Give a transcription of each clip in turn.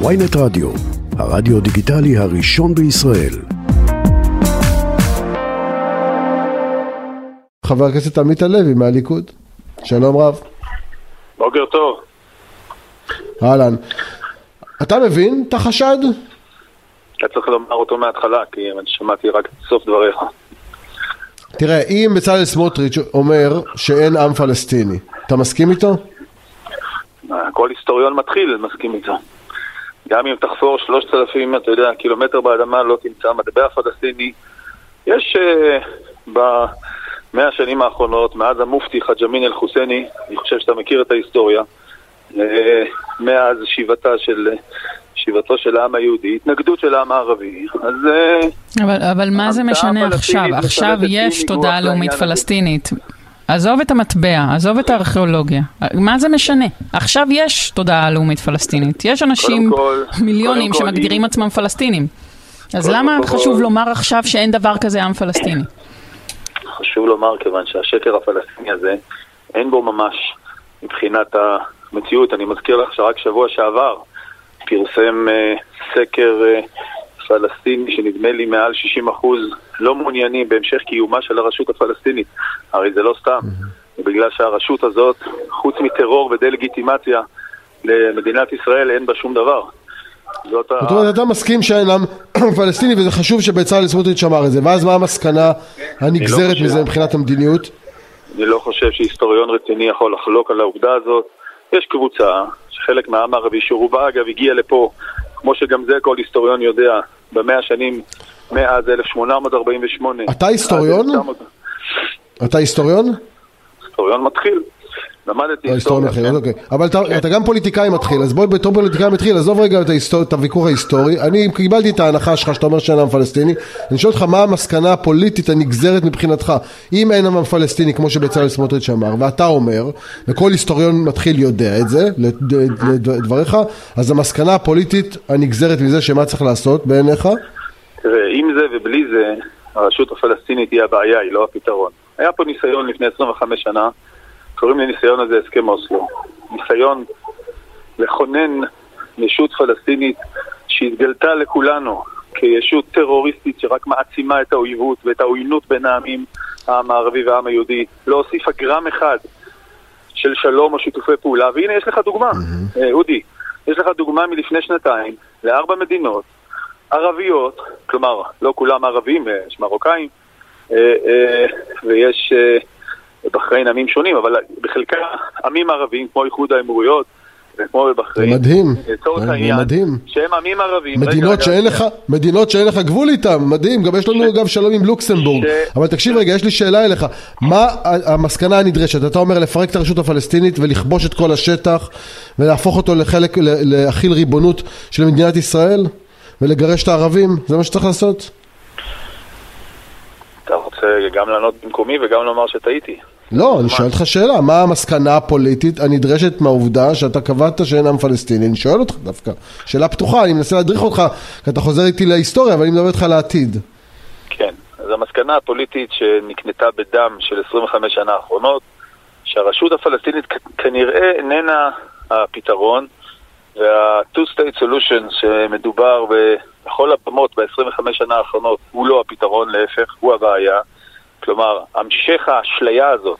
ויינט רדיו, הרדיו דיגיטלי הראשון בישראל. חבר הכנסת עמית הלוי מהליכוד, שלום רב. בוקר טוב. אהלן. אתה מבין את החשד? אתה צריך לומר אותו מההתחלה, כי אני שמעתי רק את סוף דבריך. תראה, אם בצלאל סמוטריץ' אומר שאין עם פלסטיני, אתה מסכים איתו? כל היסטוריון מתחיל מסכים איתו. גם אם תחפור שלושת אלפים, אתה יודע, קילומטר באדמה לא תמצא מטבע פלסטיני. יש uh, במאה השנים האחרונות, מאז המופתי חאג' אמין אל-חוסייני, אני חושב שאתה מכיר את ההיסטוריה, uh, מאז שיבתה של... שיבתו של העם היהודי, התנגדות של העם הערבי, אז... אבל, אבל מה זה משנה עכשיו? עכשיו יש תודעה לאומית פלסטינית. עזוב את המטבע, עזוב את הארכיאולוגיה. מה זה משנה? עכשיו יש תודעה לאומית פלסטינית. יש אנשים, כל, מיליונים, שמגדירים כל, עצמם פלסטינים. אז למה כל, חשוב לומר עכשיו שאין דבר כזה עם פלסטיני? חשוב לומר, כיוון שהשקר הפלסטיני הזה, אין בו ממש מבחינת המציאות. אני מזכיר לך שרק שבוע שעבר פרסם uh, סקר uh, פלסטיני שנדמה לי מעל 60% לא מעוניינים בהמשך קיומה של הרשות הפלסטינית. הרי זה לא סתם. בגלל שהרשות הזאת, חוץ מטרור ודה-לגיטימציה למדינת ישראל, אין בה שום דבר. זאת אומרת, אתה מסכים שאין עם פלסטיני וזה חשוב שבצלאל סמוטריץ' אמר את זה, ואז מה המסקנה הנגזרת מזה מבחינת המדיניות? אני לא חושב שהיסטוריון רציני יכול לחלוק על העובדה הזאת. יש קבוצה, חלק מהעם הערבי, שרובה אגב הגיע לפה, כמו שגם זה כל היסטוריון יודע, במאה השנים מאז 1848. אתה היסטוריון? אתה היסטוריון? היסטוריון מתחיל. למדתי לא, היסטוריה. כן. אוקיי. אבל אתה, כן. אתה גם פוליטיקאי מתחיל, אז בוא בתור פוליטיקאי מתחיל, עזוב רגע את, ההיסטור, את הוויכוח ההיסטורי. אני קיבלתי את ההנחה שלך שאתה אומר שאין עם פלסטיני. אני שואל אותך מה המסקנה הפוליטית הנגזרת מבחינתך. אם אין עם פלסטיני כמו שבצלאל סמוטריץ' אמר, ואתה אומר, וכל היסטוריון מתחיל יודע את זה, לדבריך, אז המסקנה הפוליטית הנגזרת מזה שמה צריך לעשות בעיניך? תראה, עם זה ובלי זה, הרשות הפלסטינית היא הבעיה, היא לא הפתרון. היה פה ניסיון לפני 25 שנה, קוראים לניסיון הזה הסכם אוסלו. ניסיון לכונן ישות פלסטינית שהתגלתה לכולנו כישות טרוריסטית שרק מעצימה את האויבות ואת העוינות בין העמים, העם הערבי והעם היהודי. לא הוסיפה גרם אחד של שלום או שיתופי פעולה. והנה יש לך דוגמה, mm-hmm. אודי, יש לך דוגמה מלפני שנתיים לארבע מדינות ערביות, כלומר, לא כולם ערבים, אה, יש מרוקאים, אה, אה, ויש בבחריין עמים שונים, אבל בחלקם עמים ערבים, כמו איחוד האמירויות, וכמו בבחריין. זה מדהים, זה מדהים. שהם עמים ערבים. מדינות שאין לך, מדינות שאין לך גבול איתם, מדהים. גם יש לנו גם שלום עם לוקסמבורג. אבל תקשיב רגע, יש לי שאלה אליך. מה המסקנה הנדרשת? אתה אומר לפרק את הרשות הפלסטינית ולכבוש את כל השטח ולהפוך אותו לחלק, להכיל ריבונות של מדינת ישראל? ולגרש את הערבים? זה מה שצריך לעשות? אתה רוצה גם לענות במקומי וגם לומר שטעיתי. לא, אני שואל אותך שאלה, מה המסקנה הפוליטית הנדרשת מהעובדה שאתה קבעת שאין עם פלסטיני? אני שואל אותך דווקא. שאלה פתוחה, אני מנסה להדריך אותך, כי אתה חוזר איתי להיסטוריה, אבל אני מדבר איתך לעתיד. כן, אז המסקנה הפוליטית שנקנתה בדם של 25 שנה האחרונות, שהרשות הפלסטינית כנראה איננה הפתרון, וה-two-state solution שמדובר בכל הבמות ב-25 שנה האחרונות הוא לא הפתרון, להפך, הוא הבעיה. כלומר, המשך האשליה הזאת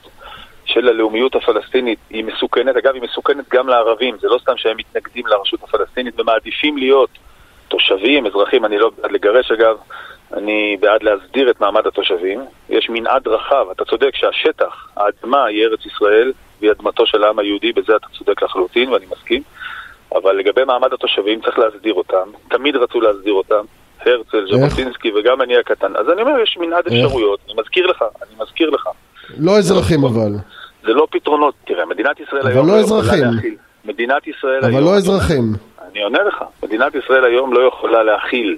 של הלאומיות הפלסטינית היא מסוכנת. אגב, היא מסוכנת גם לערבים, זה לא סתם שהם מתנגדים לרשות הפלסטינית ומעדיפים להיות תושבים, אזרחים, אני לא בעד לגרש אגב, אני בעד להסדיר את מעמד התושבים. יש מנעד רחב, אתה צודק שהשטח, האדמה היא ארץ ישראל והיא אדמתו של העם היהודי, בזה אתה צודק לחלוטין ואני מסכים. אבל לגבי מעמד התושבים צריך להסדיר אותם, תמיד רצו להסדיר אותם, הרצל, ז'בוטינסקי וגם אני הקטן. אז אני אומר, יש מנעד אפשרויות, אני מזכיר לך, אני מזכיר לך. לא אזרחים אבל. זה לא פתרונות, תראה, מדינת ישראל היום לא אזרחים. מדינת ישראל היום... אבל לא אזרחים. אני עונה לך, מדינת ישראל היום לא יכולה להכיל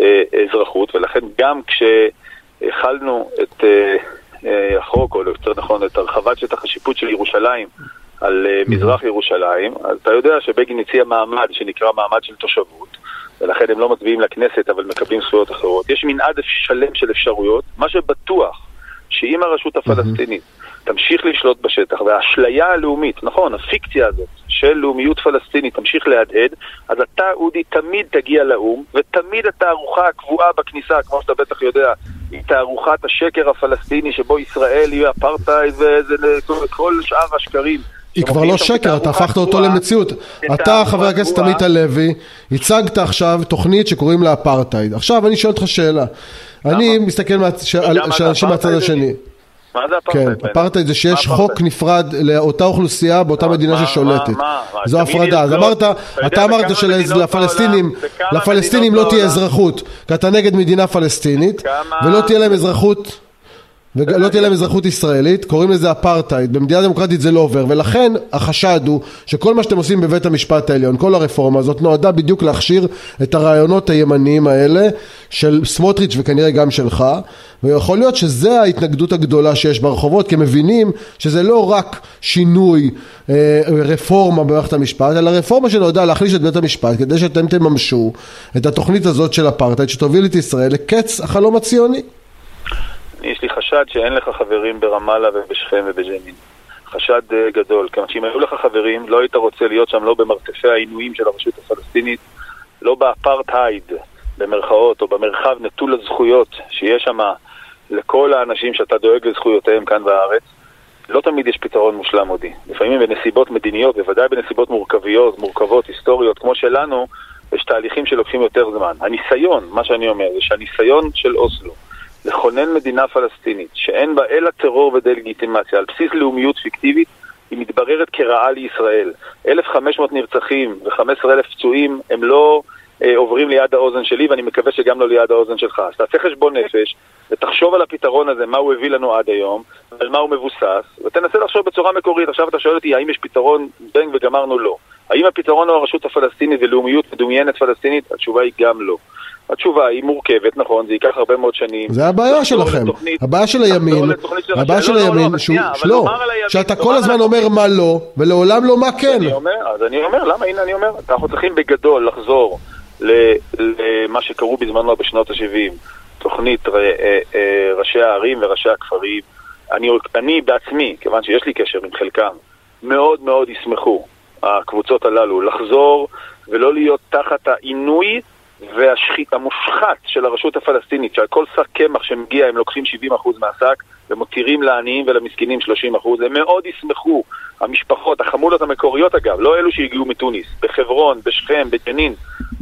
אה, אזרחות, ולכן גם כשהחלנו את אה, אה, החוק, או יותר נכון, את הרחבת שטח השיפוט של ירושלים על אה, מזרח ירושלים, אז אתה יודע שבגין הציע מעמד שנקרא מעמד של תושבות, ולכן הם לא מצביעים לכנסת אבל מקבלים זכויות אחרות. יש מנעד שלם של אפשרויות, מה שבטוח שאם הרשות הפלסטינית תמשיך לשלוט בשטח, והאשליה הלאומית, נכון, הפיקציה הזאת של לאומיות פלסטינית תמשיך להדהד, אז אתה, אודי, תמיד תגיע לאו"ם, ותמיד התערוכה הקבועה בכניסה, כמו שאתה בטח יודע, היא תערוכת השקר הפלסטיני שבו ישראל היא אפרטהייד וכל שאר השקרים. היא כבר לא שקר, אתה הפכת אותו למציאות. אתה, חבר הכנסת עמית הלוי, הצגת עכשיו תוכנית שקוראים לה אפרטהייד. עכשיו אני שואל אותך שאלה. אני מסתכל על אנשים מהצד השני. מה זה אפרטהייד? כן, אפרטהייד זה שיש חוק נפרד לאותה אוכלוסייה באותה מדינה ששולטת. זו הפרדה. אז אמרת, אתה אמרת שלפלסטינים, לפלסטינים לא תהיה אזרחות, כי אתה נגד מדינה פלסטינית, ולא תהיה להם אזרחות ולא תהיה להם אזרחות ישראלית, קוראים לזה אפרטהייד, במדינה דמוקרטית זה לא עובר, ולכן החשד הוא שכל מה שאתם עושים בבית המשפט העליון, כל הרפורמה הזאת נועדה בדיוק להכשיר את הרעיונות הימניים האלה של סמוטריץ' וכנראה גם שלך, ויכול להיות שזה ההתנגדות הגדולה שיש ברחובות, כי מבינים שזה לא רק שינוי אה, רפורמה במערכת המשפט, אלא רפורמה שנועדה להחליש את בית המשפט כדי שאתם תממשו את התוכנית הזאת של אפרטהייד שתוביל את ישראל לקץ החלום הציוני. יש לי חשד שאין לך חברים ברמאללה ובשכם ובג'נין. חשד uh, גדול, כיוון שאם היו לך חברים, לא היית רוצה להיות שם לא במרתפי העינויים של הרשות הפלסטינית, לא באפרטהייד, במרכאות, או במרחב נטול הזכויות שיש שם לכל האנשים שאתה דואג לזכויותיהם כאן בארץ. לא תמיד יש פתרון מושלם עודי. לפעמים בנסיבות מדיניות, בוודאי בנסיבות מורכביות, מורכבות, היסטוריות, כמו שלנו, יש תהליכים שלוקחים יותר זמן. הניסיון, מה שאני אומר, זה שהניסיון של אוסלו, לכונן מדינה פלסטינית שאין בה אלא טרור ודה-לגיטימציה על בסיס לאומיות פיקטיבית, היא מתבררת כרעה לישראל. 1,500 נרצחים ו-15,000 פצועים הם לא אה, עוברים ליד האוזן שלי, ואני מקווה שגם לא ליד האוזן שלך. אז תעשה חשבון נפש, ותחשוב על הפתרון הזה, מה הוא הביא לנו עד היום, על מה הוא מבוסס, ותנסה לחשוב בצורה מקורית. עכשיו אתה שואל אותי, האם יש פתרון בנג וגמרנו? לא. האם הפתרון הוא הרשות הפלסטינית ולאומיות מדומיינת פלסטינית? התשובה היא גם לא. התשובה היא מורכבת, נכון, זה ייקח הרבה מאוד שנים. זה הבעיה שלכם, הבעיה של הימין, הבעיה של הימין, לא, שאתה כל הזמן אומר מה לא, ולעולם לא מה כן. אז אני אומר, למה, הנה אני אומר, אנחנו צריכים בגדול לחזור למה שקראו בזמנו בשנות ה-70, תוכנית אה, אה, ראשי הערים וראשי הכפרים. אני בעצמי, כיוון שיש לי קשר עם חלקם, מאוד מאוד ישמחו, הקבוצות הללו, לחזור ולא להיות תחת העינוי והמושחת של הרשות הפלסטינית, שעל כל שק קמח שמגיע הם לוקחים 70% מהשק ומותירים לעניים ולמסכנים 30%, הם מאוד ישמחו, המשפחות, החמולות המקוריות אגב, לא אלו שהגיעו מתוניס, בחברון, בשכם, בג'נין,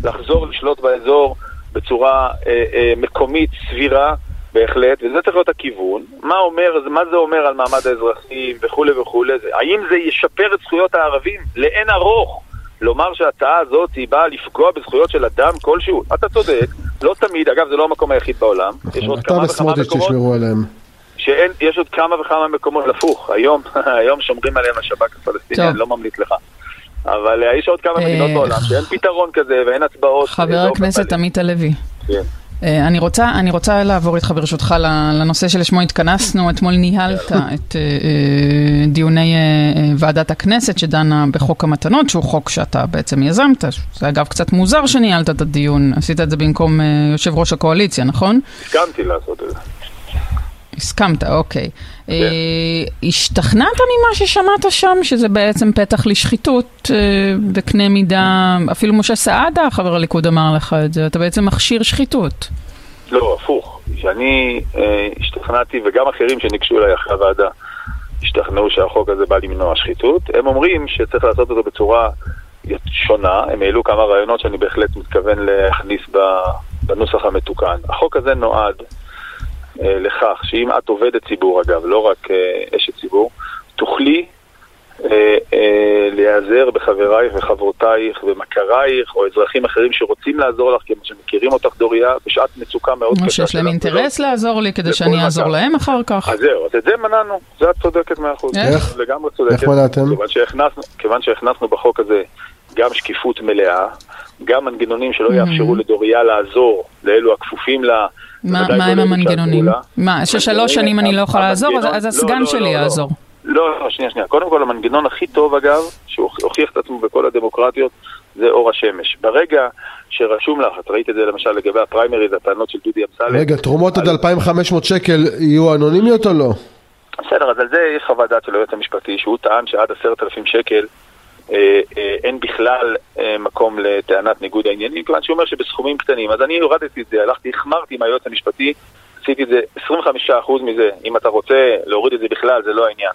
לחזור לשלוט באזור בצורה אה, אה, מקומית סבירה בהחלט, וזה צריך להיות הכיוון. מה, אומר, מה זה אומר על מעמד האזרחים וכולי וכולי? האם זה ישפר את זכויות הערבים לאין ארוך? לומר שההצעה הזאת היא באה לפגוע בזכויות של אדם כלשהו, אתה צודק, לא תמיד, אגב זה לא המקום היחיד בעולם, יש עוד כמה וכמה מקומות, שאין, יש עוד כמה וכמה מקומות, הפוך, היום, היום שומרים עליהם השב"כ הפלסטיני, אני לא ממליץ לך. אבל אה, יש עוד כמה מדינות אה, בעולם שאין פתרון כזה ואין הצבעות. חבר הכנסת עמית הלוי. כן. אה, אני רוצה, אני רוצה לעבור איתך ברשותך לנושא שלשמו התכנסנו. אתמול ניהלת את אה, אה, דיוני ועדת הכנסת שדנה בחוק המתנות, שהוא חוק שאתה בעצם יזמת. זה אגב קצת מוזר שניהלת את הדיון, עשית את זה במקום יושב ראש הקואליציה, נכון? הסכמתי לעשות את זה. הסכמת, אוקיי. כן. אה, השתכנעת ממה ששמעת שם, שזה בעצם פתח לשחיתות אה, בקנה מידה, אפילו משה סעדה, חבר הליכוד, אמר לך את זה, אתה בעצם מכשיר שחיתות. לא, הפוך. שאני אה, השתכנעתי, וגם אחרים שניגשו אליי אחרי הוועדה, השתכנעו שהחוק הזה בא למנוע שחיתות. הם אומרים שצריך לעשות אותו בצורה שונה, הם העלו כמה רעיונות שאני בהחלט מתכוון להכניס בנוסח המתוקן. החוק הזה נועד לכך שאם את עובדת ציבור אגב, לא רק אה, אשת ציבור, תוכלי אה, להיעזר בחברייך וחברותייך ומכרייך או אזרחים אחרים שרוצים לעזור לך, כמו שמכירים אותך דוריה, בשעת מצוקה מאוד קשה. שיש להם אינטרס לעזור לי כדי שאני אעזור להם אחר כך. אז זהו, אז את זה מנענו, זה את צודקת מאה אחוז. איך? לגמרי צודקת. איך מנעתם? כיוון שהכנסנו בחוק הזה גם שקיפות מלאה, גם מנגנונים שלא יאפשרו לדוריה לעזור לאלו הכפופים לה. מה הם המנגנונים? מה, ששלוש שנים אני לא יכולה לעזור? אז הסגן לא, לא, שלי לא, יעזור. לא, לא, שנייה, שנייה. קודם כל, המנגנון הכי טוב, אגב, שהוכיח את עצמו בכל הדמוקרטיות, זה אור השמש. ברגע שרשום לך, את ראית את זה למשל לגבי הפריימריז, הטענות של דודי אמסלם. רגע, תרומות עד 2,500 שקל יהיו אנונימיות או לא? בסדר, אז על זה יש חוות דעת של היועץ המשפטי, שהוא טען שעד עשרת אלפים שקל אה, אה, אין בכלל אה, מקום לטענת ניגוד העניינים, כיוון שהוא אומר שבסכומים קטנים. אז אני הורדתי את זה, הלכתי, החמרתי עם היועץ המשפטי, עשיתי את זה 25% מזה. אם אתה רוצה להוריד את זה בכלל, זה לא העניין.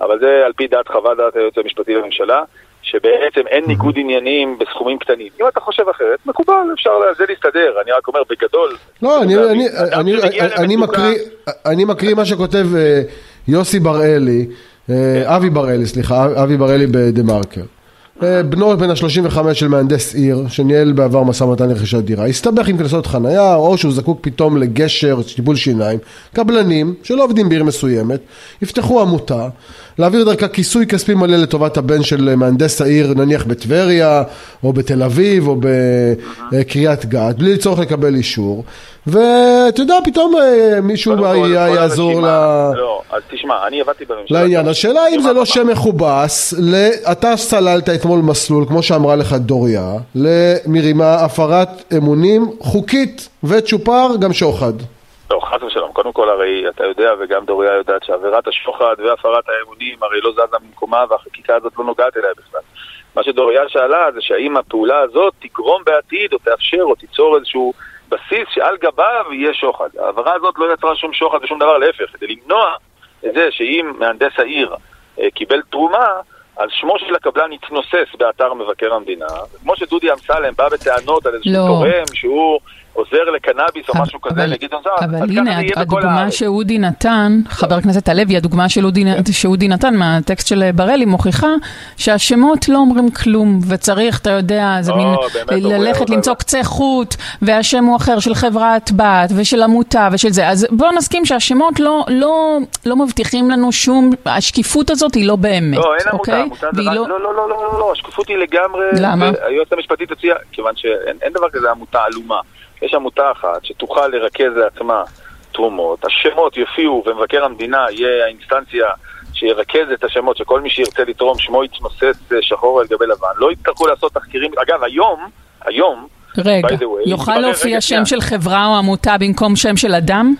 אבל זה על פי דעת חוות דעת היועץ המשפטי לממשלה, שבעצם אין ניגוד עניינים בסכומים קטנים. אם אתה חושב אחרת, מקובל, אפשר על זה להסתדר. אני רק אומר, בגדול... לא, אני, אני, אני, אני, מקריא, אני מקריא מה שכותב יוסי בראלי, אבי בראלי, סליחה, אבי בראלי בדה מרקר. אה, בנו בן ה-35 של מהנדס עיר, שניהל בעבר משא ומתן לרכישת דירה, הסתבך עם קנסות חנייה, או שהוא זקוק פתאום לגשר, טיפול שיניים. קבלנים, שלא עובדים בעיר מסוימת, יפתחו עמותה, להעביר דרכה כיסוי כספי מלא לטובת הבן של מהנדס העיר, נניח בטבריה, או בתל אביב, או בקריית גת, בלי צורך לקבל אישור. ואתה יודע, פתאום אה, מישהו יעזור ל... לא, אז תשמע, אני עבדתי בממשלה... לעניין. השאלה אם זה לא שם מכובס, אתה סללת אתמול מסלול, כמו שאמרה לך דוריה, למרימה הפרת אמונים חוקית וצ'ופר גם שוחד. לא, חס ושלום. קודם כל, הרי אתה יודע, וגם דוריה יודעת שעבירת השוחד והפרת האמונים הרי לא זזה ממקומה והחקיקה הזאת לא נוגעת אליה בכלל. מה שדוריה שאלה זה שהאם הפעולה הזאת תגרום בעתיד או תאפשר או תיצור איזשהו בסיס שעל גביו יהיה שוחד. העבירה הזאת לא יצרה שום שוחד ושום דבר, להפך, כדי למנוע את זה שאם מהנדס העיר אה, קיבל תרומה, אז שמו של הקבלן יתנוסס באתר מבקר המדינה. כמו שדודי אמסלם בא בטענות על איזשהו לא. תורם שהוא עוזר לקנאביס או משהו כזה לגדעון סער, אבל הנה, הדוגמה שאודי נתן, חבר הכנסת הלוי, הדוגמה שאודי נתן מהטקסט של בראלי מוכיחה שהשמות לא אומרים כלום, וצריך, אתה יודע, זה מין ללכת למצוא קצה חוט, והשם הוא אחר של חברת בת ושל עמותה ושל זה. אז בואו נסכים שהשמות לא, לא, לא מבטיחים לנו שום, השקיפות הזאת היא לא באמת, לא, אוקיי? לא, לא, לא, לא, לא, לא, השקיפות היא לגמרי, למה? היועצת המשפטית הציעה, כיוון שאין דבר כזה עמותה עלומה. יש עמותה אחת שתוכל לרכז לעצמה תרומות, השמות יופיעו ומבקר המדינה יהיה האינסטנציה שירכז את השמות, שכל מי שירצה לתרום שמו יתנוסס אה, שחור על גבי לבן. לא יצטרכו לעשות תחקירים, אגב היום, היום, רגע, way, יוכל להופיע שם של חברה או עמותה במקום שם של אדם?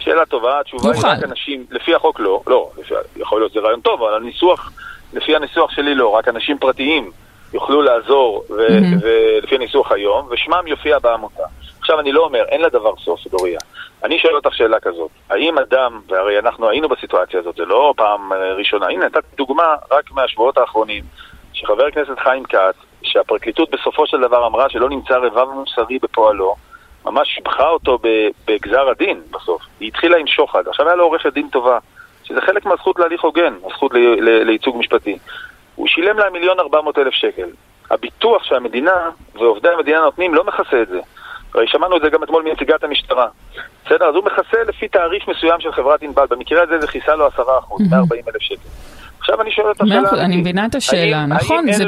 שאלה טובה, התשובה היא רק אנשים, לפי החוק לא, לא, לפי, יכול להיות זה רעיון טוב, אבל הניסוח, לפי הניסוח שלי לא, רק אנשים פרטיים יוכלו לעזור, ו- mm-hmm. ולפי הניסוח היום, ושמם יופיע בעמותה. עכשיו, אני לא אומר, אין לדבר סוף, דוריה. אני שואל אותך שאלה כזאת, האם אדם, והרי אנחנו היינו בסיטואציה הזאת, זה לא פעם אה, ראשונה, הנה נתתי דוגמה רק מהשבועות האחרונים, שחבר הכנסת חיים כץ, שהפרקליטות בסופו של דבר אמרה שלא נמצא רבב מוסרי בפועלו, ממש שיבחה אותו בגזר הדין בסוף. היא התחילה עם שוחד, עכשיו היה לו עורכת דין טובה, שזה חלק מהזכות להליך הוגן, הזכות לייצוג משפטי. הוא שילם להם מיליון ארבע מאות אלף שקל. הביטוח שהמדינה ועובדי המדינה נותנים לא מכסה את זה. הרי שמענו את זה גם אתמול מנציגת המשטרה. בסדר? אז הוא מכסה לפי תעריף מסוים של חברת ענבל. במקרה הזה זה כיסה לו עשרה אחוז, 140 אלף שקל. עכשיו אני שואל את השאלה... אני מבינה את השאלה, נכון, זה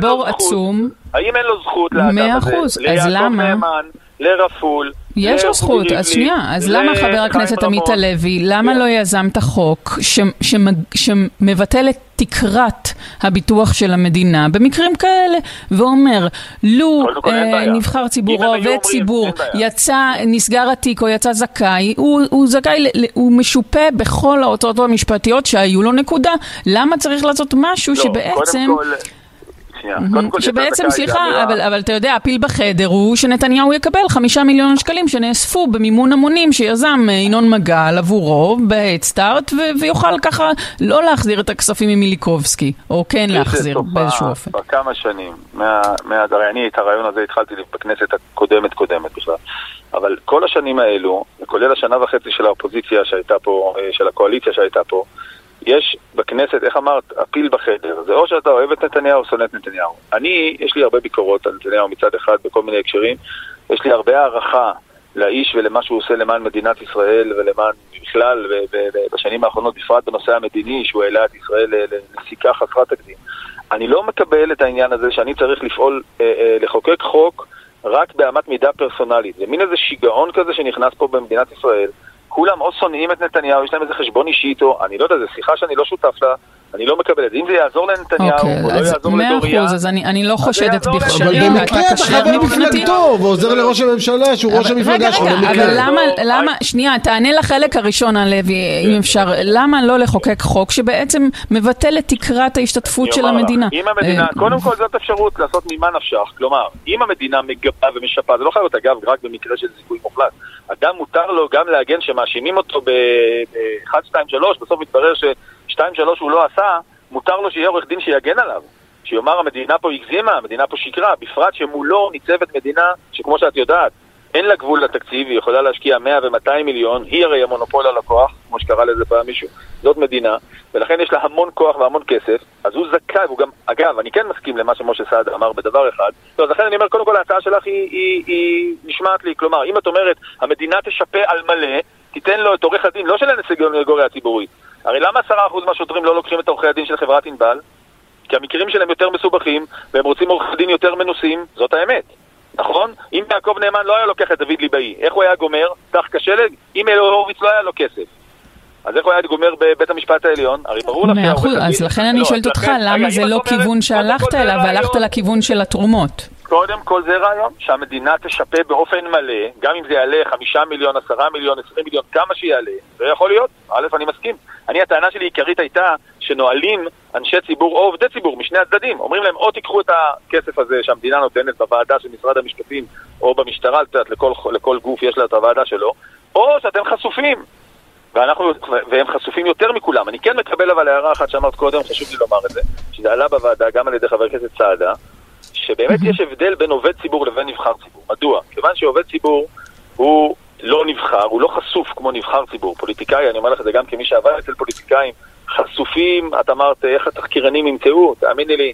בור עצום. האם אין לו זכות לאדם הזה, ליעקב נאמן, לרפול, יש לו זכות, אז שנייה, אז למה חבר הכנסת עמית הלוי, למה כן. לא יזמת חוק שמבטל את תקרת הביטוח של המדינה במקרים כאלה, ואומר, לו אה, נבחר ציבור או עובד ציבור יצא, נסגר התיק או יצא זכאי, הוא זכאי, הוא משופה בכל ההוצאות המשפטיות שהיו לו נקודה, למה צריך לעשות משהו לא, שבעצם... שנייה. שבעצם, סליחה, אבל, אבל אתה יודע, הפיל בחדר הוא שנתניהו יקבל חמישה מיליון שקלים שנאספו במימון המונים שיזם אה, ינון מגל עבורו בהדסטארט, ויוכל ככה לא להחזיר את הכספים ממיליקובסקי, או כן להחזיר באיזשהו אופן. כבר כמה שנים, מה, הרי אני את הרעיון הזה התחלתי בכנסת הקודמת קודמת בכלל. אבל כל השנים האלו, כולל השנה וחצי של האופוזיציה שהייתה פה, אה, של הקואליציה שהייתה פה, יש בכנסת, איך אמרת, הפיל בחדר. זה או שאתה אוהב את נתניהו או שונא את נתניהו. אני, יש לי הרבה ביקורות על נתניהו מצד אחד בכל מיני הקשרים. יש לי הרבה הערכה לאיש ולמה שהוא עושה למען מדינת ישראל ולמען בכלל, ובשנים האחרונות בפרט בנושא המדיני, שהוא העלה את ישראל לנסיקה חסרת תקדים. אני לא מקבל את העניין הזה שאני צריך לפעול, אה, אה, לחוקק חוק רק באמת מידה פרסונלית. זה מין איזה שיגעון כזה שנכנס פה במדינת ישראל. כולם או שונאים את נתניהו, יש להם איזה חשבון אישי איתו, אני לא יודע, זו שיחה שאני לא שותף לה, אני לא מקבל את זה. אם זה יעזור לנתניהו, אוקיי, או לא אז יעזור מאה לדוריה... אחוז, אז אני אני לא חושדת להם. אבל במקרה אתה חבר. מפלגתו, ועוזר לראש הממשלה שהוא ראש אבל- המפלגה רגע, שלו. רגע, במקרה. אבל למה, לא, למה, שנייה, תענה לחלק הראשון, הלוי, אם אפשר, למה לא לחוקק חוק שבעצם מבטל את תקרת ההשתתפות של המדינה? אם המדינה, אה, קודם כל זאת אפשרות לעשות ממה נפשך, כלומר, אם המדינה מגבה ומשפה, זה לא חייב להיות אגב רק במקרה של זיכוי מוחלט, אדם מותר לו גם להגן שמאשימים אותו ב-1, 2, 3, בסוף מתברר ש-2, 3 הוא לא עשה, מותר לו שיהיה עורך דין שיגן עליו. שיאמר המדינה פה הגזימה, המדינה פה שקרה, בפרט שמולו ניצבת מדינה שכמו שאת יודעת, אין לה גבול לתקציב, היא יכולה להשקיע 100 ו-200 מיליון, היא הרי המונופול על הכוח, כמו שקרא לזה פעם מישהו. זאת מדינה, ולכן יש לה המון כוח והמון כסף, אז הוא זכאי, והוא גם, אגב, אני כן מסכים למה שמשה סעדה אמר בדבר אחד, לא, אז לכן אני אומר, קודם כל ההצעה שלך היא, היא, היא נשמעת לי, כלומר, אם את אומרת, המדינה תשפה על מלא, תיתן לו את עורך הדין, לא של הסנגוריה הציבורית. הרי למה 10% מהשוטרים לא לוקחים את עורכי הדין של חברת ענבל? כי המקרים שלהם יותר מסובכים, והם רוצים עורכי דין יותר מנוסים, זאת האמת. נכון? אם יעקב נאמן לא היה לוקח את דוד ליבאי, איך הוא היה גומר? תח כשלג? אם אלו הורוביץ לא היה לו כסף. אז איך הוא היה גומר בבית המשפט העליון? הרי ברור לך מאה אחוז, אז לכן אני לא, שואלת אז אותך, לכן- למה רגע, זה לא כיוון שהלכת אליו. והלכת לכיוון של התרומות? קודם כל זה רעיון, שהמדינה תשפה באופן מלא, גם אם זה יעלה חמישה מיליון, עשרה מיליון, עשרים מיליון, כמה שיעלה, זה יכול להיות, א', אני מסכים. אני, הטענה שלי העיקרית הייתה שנועלים אנשי ציבור או עובדי ציבור משני הצדדים, אומרים להם או תיקחו את הכסף הזה שהמדינה נותנת בוועדה של משרד המשפטים או במשטרה, יודעת, לכל, לכל גוף יש לה את הוועדה שלו, או שאתם חשופים. ואנחנו, והם חשופים יותר מכולם. אני כן מקבל אבל הערה אחת שאמרת קודם, חשוב לי לומר את זה, שזה עלה בוועדה גם על ידי חבר הכנסת סעדה, שבאמת יש הבדל בין עובד ציבור לבין נבחר ציבור. מדוע? כיוון שעובד ציבור הוא לא נבחר, הוא לא חשוף כמו נבחר ציבור. פוליטיקאי, אני אומר לך את זה גם כמי שעבד אצל פוליטיקאים, חשופים, את אמרת, איך התחקירנים ימצאו, תאמיני לי,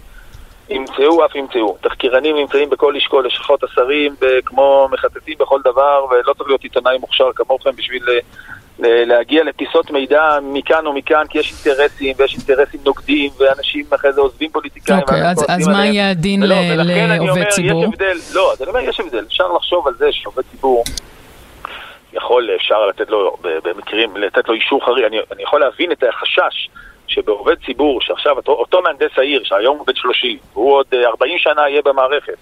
ימצאו אף ימצאו. תחקירנים נמצאים בכל לשכות, לשכות השרים, כמו מחטטים בכל דבר, ולא צריך להיות עיתונאי מוכשר כמוכם בשביל אה, להגיע לפיסות מידע מכאן או מכאן, כי יש אינטרסים, ויש אינטרסים נוגדים, ואנשים אחרי זה עוזבים פוליטיקאים. אוקיי, אז- אז מה. יהיה הדין ולא, ל- לעובד אומר, ציבור? יש הבדל, לא, אז אני אומר, יש הבדל. אפשר לחשוב על זה שעובד ציבור יכול, אפשר לתת לו, במקרים, לתת לו אישור חריג. אני, אני יכול להבין את החשש שבעובד ציבור, שעכשיו אותו, אותו מהנדס העיר, שהיום הוא בן 30, והוא עוד אה, 40 שנה יהיה במערכת,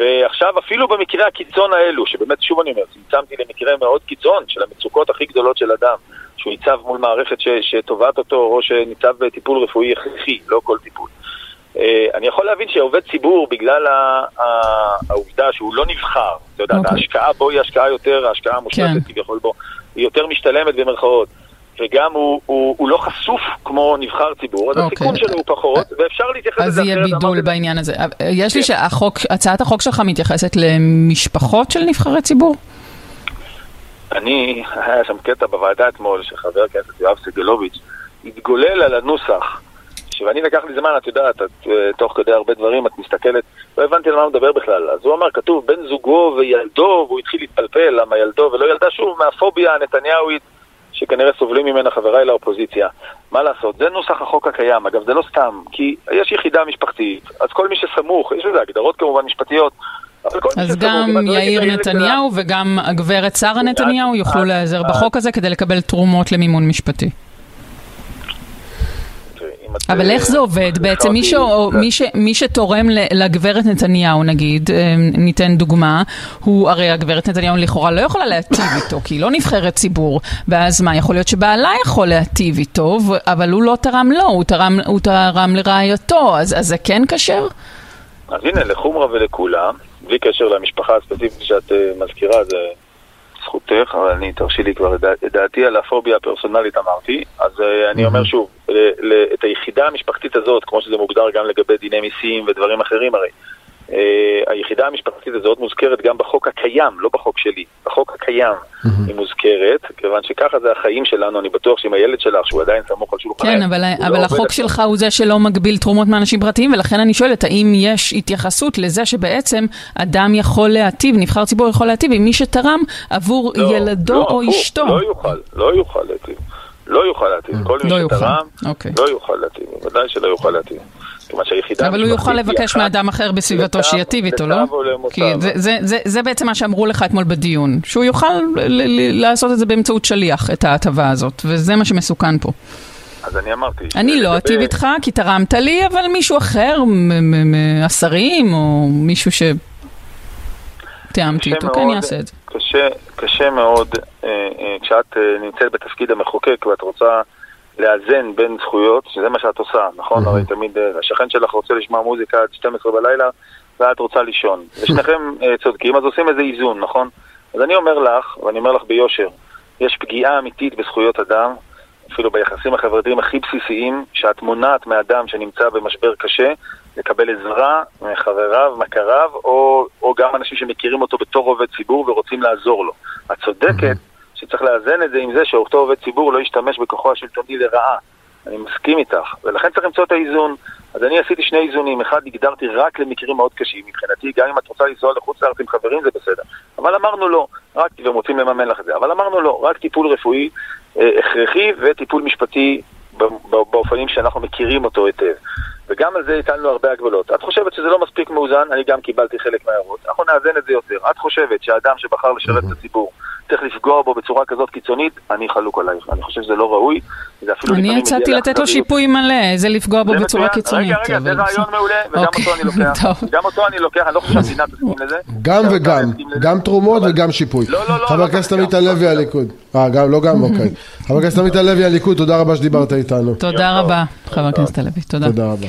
ועכשיו אפילו במקרה הקיצון האלו, שבאמת, שוב אני אומר, צמצמתי למקרה מאוד קיצון של המצוקות הכי גדולות של אדם, שהוא ניצב מול מערכת ש, שתובעת אותו, או שניצב בטיפול רפואי הכרחי, לא כל טיפול. אה, אני יכול להבין שעובד ציבור, בגלל העובדה שהוא לא נבחר, אתה יודע, אוקיי. ההשקעה בו היא השקעה יותר, ההשקעה המושלמת כן. כביכול בו, היא יותר משתלמת במרכאות. וגם הוא, הוא, הוא לא חשוף כמו נבחר ציבור, אז אוקיי. הסיכון שלו הוא פחות, ואפשר להתייחס אז לזה יהיה אחרת. בידול אמרתי- בעניין הזה. אה, יש לי כן. שהחוק, הצעת החוק שלך מתייחסת למשפחות של נבחרי ציבור? אני, היה שם קטע בוועדה אתמול שחבר הכנסת יואב סגלוביץ' התגולל על הנוסח. ואני לקח לי זמן, את יודעת, את, אה, תוך כדי הרבה דברים, את מסתכלת, לא הבנתי על מה הוא מדבר בכלל. אז הוא אמר, כתוב בן זוגו וילדו, והוא התחיל להתפלפל למה ילדו ולא ילדה, שוב, מהפוביה הנתניהווית, שכנראה סובלים ממנה חבריי לאופוזיציה. מה לעשות, זה נוסח החוק הקיים, אגב, זה לא סתם, כי יש יחידה משפחתית, אז כל מי שסמוך, יש לזה הגדרות כמובן משפטיות, אז גם דואגת יאיר נתניהו וגם הגברת שרה נתניהו יוכלו להיעזר בחוק הזה כדי לקבל תרומות למימון משפטי. אם את, אבל איך זה עובד בעצם? מי, ש... מי, ש... מי שתורם ל- לגברת נתניהו, נגיד, אה, ניתן דוגמה, הוא, הרי הגברת נתניהו לכאורה לא יכולה להטיב איתו, כי היא לא נבחרת ציבור, ואז מה, יכול להיות שבעלה יכול להטיב איתו, אבל הוא לא תרם לו, הוא תרם, הוא תרם לרעייתו, אז, אז זה כן כשר? אז הנה, לחומרה ולכולם, בלי קשר למשפחה הספציפית שאת אה, מזכירה, זה זכותך, אבל אני, תרשי לי כבר את דע- את דעתי על הפוביה הפרסונלית אמרתי, אז אה, אני אומר שוב, ל- ל- את היחידה המשפחתית הזאת, כמו שזה מוגדר גם לגבי דיני מיסים ודברים אחרים הרי, היחידה המשפחתית הזאת מוזכרת גם בחוק הקיים, לא בחוק שלי, בחוק הקיים היא מוזכרת, כיוון שככה זה החיים שלנו, אני בטוח שעם הילד שלך, שהוא עדיין סמוך על שולחנך, כן, אבל, לא אבל עובד החוק. שלך הוא זה שלא מגביל תרומות מאנשים פרטיים, ולכן אני שואלת, האם יש התייחסות לזה שבעצם אדם יכול להטיב, נבחר ציבור יכול להטיב עם מי שתרם עבור לא, ילדו לא, או אשתו? לא יוכל, לא יוכל להטיב. לא יוכל להטיב. כל לא מי יוכל, שתרם, אוקיי. לא יוכל להטיב. בוודאי שלא יוכל להטיב. כיוון שהיחידה אבל הוא יוכל לבקש מאדם אחר בסביבתו שיטיב איתו, לא? כי זה, זה, זה, זה בעצם מה שאמרו לך אתמול בדיון, שהוא יוכל ל- ל- לעשות את זה באמצעות שליח, את ההטבה הזאת, וזה מה שמסוכן פה. אז אני אמרתי... אני לא אטיב איתך כי תרמת לי, אבל מישהו אחר, מהשרים, או מישהו ש... תיאמתי איתו, כן יעשה את זה. קשה, קשה מאוד, אה, אה, כשאת אה, נמצאת בתפקיד המחוקק ואת רוצה לאזן בין זכויות, שזה מה שאת עושה, נכון? הרי תמיד השכן שלך רוצה לשמוע מוזיקה עד 12 בלילה ואת רוצה לישון. ושניכם צודקים, אז עושים איזה איזון, נכון? אז אני אומר לך, ואני אומר לך ביושר, יש פגיעה אמיתית בזכויות אדם, אפילו ביחסים החברתיים הכי בסיסיים, שאת מונעת מאדם שנמצא במשבר קשה, לקבל עזרה מחבריו, מכריו, או, או גם אנשים שמכירים אותו בתור עובד ציבור ורוצים לעזור לו. את צודקת שצריך לאזן את זה עם זה שאותו עובד ציבור לא ישתמש בכוחו השלטוני לרעה. אני מסכים איתך, ולכן צריך למצוא את האיזון. אז אני עשיתי שני איזונים, אחד הגדרתי רק למקרים מאוד קשים מבחינתי, גם אם את רוצה לנסוע לחוץ לארץ עם חברים זה בסדר. אבל אמרנו לא, רק, והם רוצים לממן לך את זה, אבל אמרנו לא, רק טיפול רפואי אה, הכרחי וטיפול משפטי באופנים שאנחנו מכירים אותו היטב. וגם על זה הטלנו הרבה הגבלות. את חושבת שזה לא מספיק מאוזן, אני גם קיבלתי חלק מההערות. אנחנו נאזן את זה יותר. את חושבת שהאדם שבחר לשרת את הציבור צריך לפגוע בו בצורה כזאת קיצונית, אני חלוק עלייך. אני חושב שזה לא ראוי. אני הצעתי לתת לו שיפוי מלא, זה לפגוע בו בצורה קיצונית. רגע, רגע, זה רעיון מעולה, וגם אוקיי, אותו אני לוקח. גם אותו אני לוקח, אני לא חושב שהמדינה תסכים לזה. גם וגם, גם תרומות וגם שיפוי. לא, לא, לא. חבר הכנסת עמית הלוי הליכוד. אה, לא גם, אוקיי. חבר הכנסת עמית הלוי הליכוד, תודה רבה שדיברת איתנו. תודה רבה, חבר הכנסת הלוי. תודה. תודה רבה.